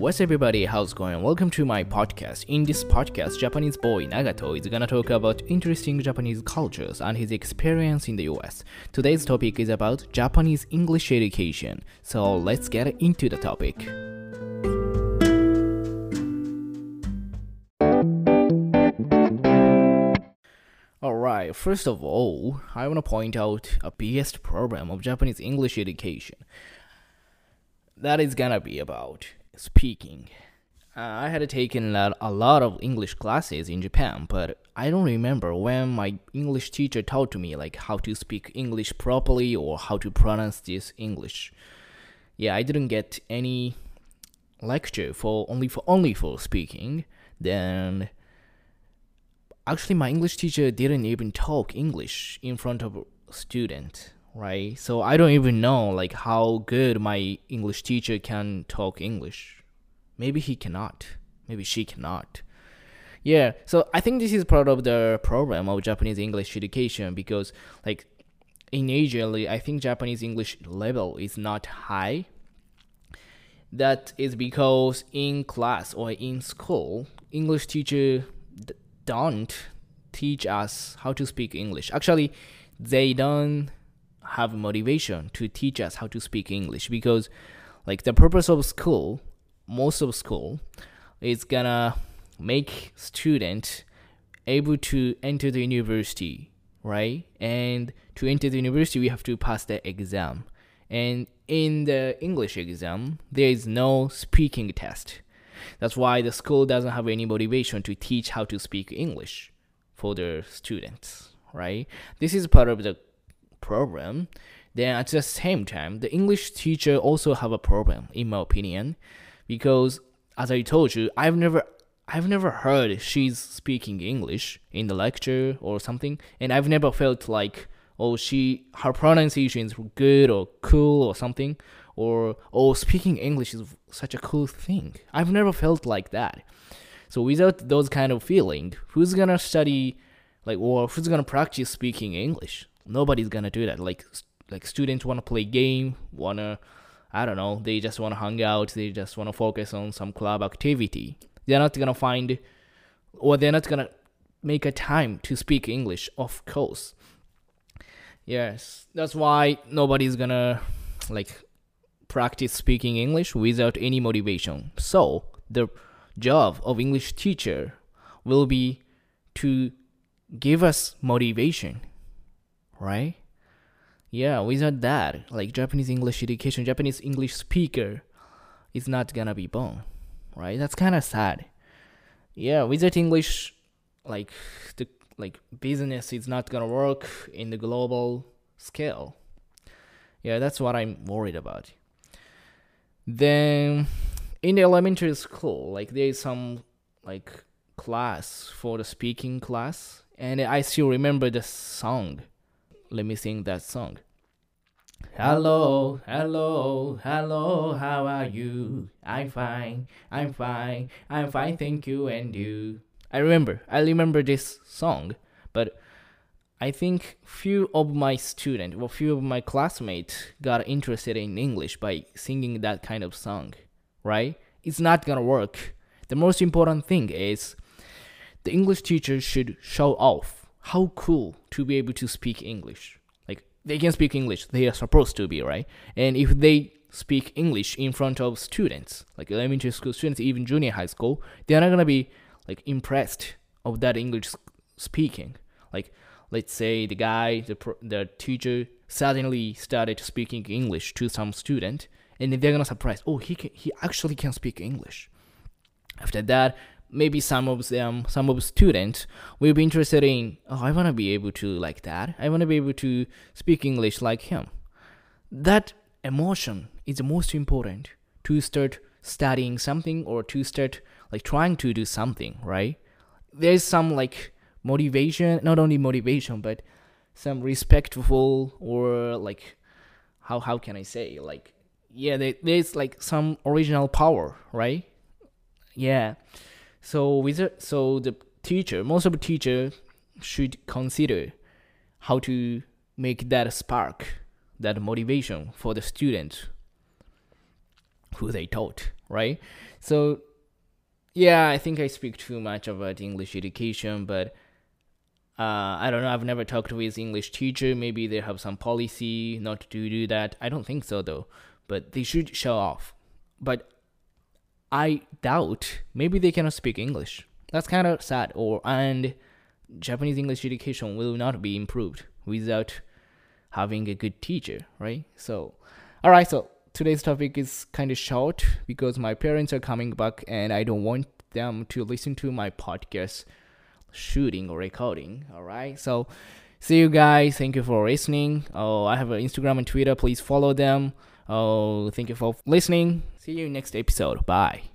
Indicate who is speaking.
Speaker 1: What's everybody? How's going? Welcome to my podcast. In this podcast, Japanese boy Nagato is gonna talk about interesting Japanese cultures and his experience in the US. Today's topic is about Japanese English education. So let's get into the topic. Alright, first of all, I want to point out a biggest problem of Japanese English education. That is gonna be about speaking. Uh, I had taken a lot of English classes in Japan, but I don't remember when my English teacher taught me like how to speak English properly or how to pronounce this English. Yeah, I didn't get any lecture for only for only for speaking. Then actually my English teacher didn't even talk English in front of a student, right? So I don't even know like how good my English teacher can talk English. Maybe he cannot. Maybe she cannot. Yeah, so I think this is part of the problem of Japanese English education because like initially I think Japanese English level is not high. That is because in class or in school, English teacher don't teach us how to speak English. Actually, they don't have motivation to teach us how to speak English because like the purpose of school, most of school is gonna make student able to enter the university, right? And to enter the university, we have to pass the exam. And in the English exam, there is no speaking test. That's why the school doesn't have any motivation to teach how to speak English for their students, right? This is part of the program. Then at the same time, the English teacher also have a problem, in my opinion, because as I told you, I've never I've never heard she's speaking English in the lecture or something, and I've never felt like oh she her pronunciation is good or cool or something or oh speaking english is such a cool thing i've never felt like that so without those kind of feeling who's gonna study like or who's gonna practice speaking english nobody's gonna do that. Like like students want to play game wanna i don't know they just want to hang out they just want to focus on some club activity. They're not gonna find or they're not gonna make a time to speak english of course. Yes that's why nobody's gonna like practice speaking English without any motivation. So, the job of English teacher will be to give us motivation, right? Yeah, without that, like Japanese English education, Japanese English speaker is not gonna be born, right? That's kind of sad. Yeah, without English, like the like business is not gonna work in the global scale. Yeah, that's what I'm worried about. Then in the elementary school, like there is some like class for the speaking class, and I still remember the song. Let me sing that song. Hello, hello, hello, how are you? I'm fine, I'm fine, I'm fine, thank you, and you. I remember, I remember this song, but I think few of my students or few of my classmates got interested in English by singing that kind of song, right? It's not gonna work. The most important thing is the English teacher should show off how cool to be able to speak English. Like they can speak English, they are supposed to be, right? And if they speak English in front of students, like elementary school students, even junior high school, they're not gonna be like impressed of that English speaking. Like let's say the guy, the the teacher suddenly started speaking English to some student, and they're gonna surprise, oh, he can, he actually can speak English. After that, maybe some of them, some of students will be interested in, oh, I wanna be able to like that. I wanna be able to speak English like him. That emotion is the most important to start studying something or to start like trying to do something, right? There's some like motivation not only motivation but some respectful or like how how can i say like yeah there, there's like some original power right yeah so with so the teacher most of the teacher should consider how to make that spark that motivation for the student who they taught, right? So, yeah, I think I speak too much about English education, but uh, I don't know. I've never talked with English teacher. Maybe they have some policy not to do that. I don't think so though. But they should show off. But I doubt maybe they cannot speak English. That's kind of sad. Or and Japanese English education will not be improved without having a good teacher, right? So, all right. So today's topic is kind of short because my parents are coming back and I don't want them to listen to my podcast shooting or recording. All right. So see you guys. Thank you for listening. Oh, I have an Instagram and Twitter. Please follow them. Oh, thank you for listening. See you next episode. Bye.